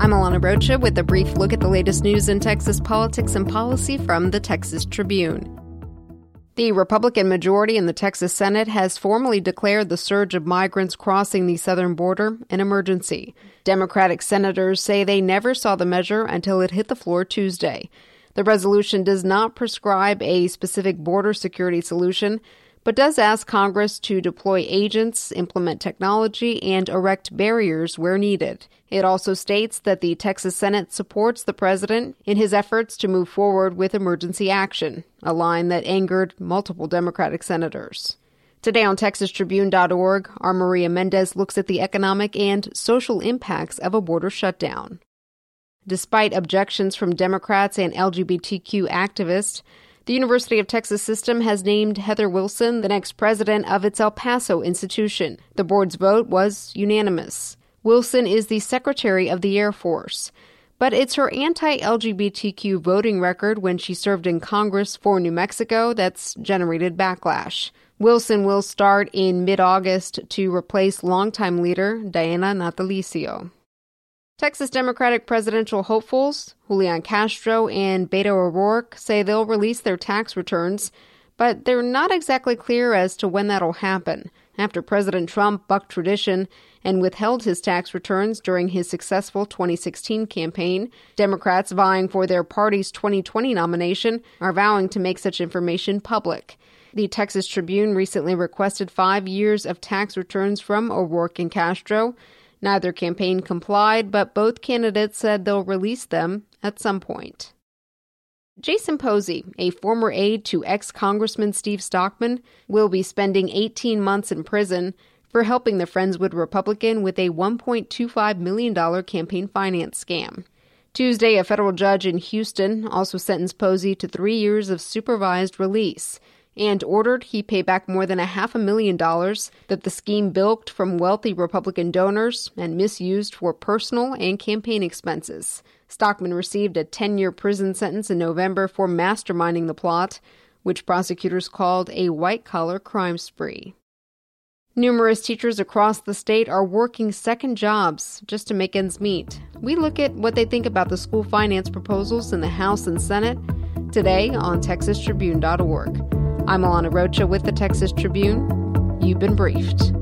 I'm Alana Rocha with a brief look at the latest news in Texas politics and policy from the Texas Tribune. The Republican majority in the Texas Senate has formally declared the surge of migrants crossing the southern border an emergency. Democratic senators say they never saw the measure until it hit the floor Tuesday. The resolution does not prescribe a specific border security solution, but does ask Congress to deploy agents, implement technology, and erect barriers where needed. It also states that the Texas Senate supports the president in his efforts to move forward with emergency action, a line that angered multiple Democratic senators. Today on TexasTribune.org, our Maria Mendez looks at the economic and social impacts of a border shutdown. Despite objections from Democrats and LGBTQ activists, the University of Texas system has named Heather Wilson the next president of its El Paso institution. The board's vote was unanimous. Wilson is the Secretary of the Air Force, but it's her anti LGBTQ voting record when she served in Congress for New Mexico that's generated backlash. Wilson will start in mid August to replace longtime leader Diana Natalicio. Texas Democratic presidential hopefuls, Julian Castro and Beto O'Rourke, say they'll release their tax returns, but they're not exactly clear as to when that'll happen. After President Trump bucked tradition and withheld his tax returns during his successful 2016 campaign, Democrats vying for their party's 2020 nomination are vowing to make such information public. The Texas Tribune recently requested five years of tax returns from O'Rourke and Castro. Neither campaign complied, but both candidates said they'll release them at some point. Jason Posey, a former aide to ex Congressman Steve Stockman, will be spending 18 months in prison for helping the Friendswood Republican with a $1.25 million campaign finance scam. Tuesday, a federal judge in Houston also sentenced Posey to three years of supervised release and ordered he pay back more than a half a million dollars that the scheme bilked from wealthy Republican donors and misused for personal and campaign expenses. Stockman received a 10 year prison sentence in November for masterminding the plot, which prosecutors called a white collar crime spree. Numerous teachers across the state are working second jobs just to make ends meet. We look at what they think about the school finance proposals in the House and Senate today on TexasTribune.org. I'm Alana Rocha with the Texas Tribune. You've been briefed.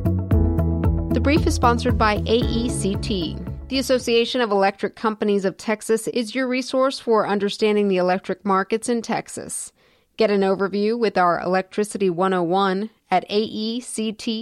The brief is sponsored by AECT. The Association of Electric Companies of Texas is your resource for understanding the electric markets in Texas. Get an overview with our Electricity 101 at aect.ent.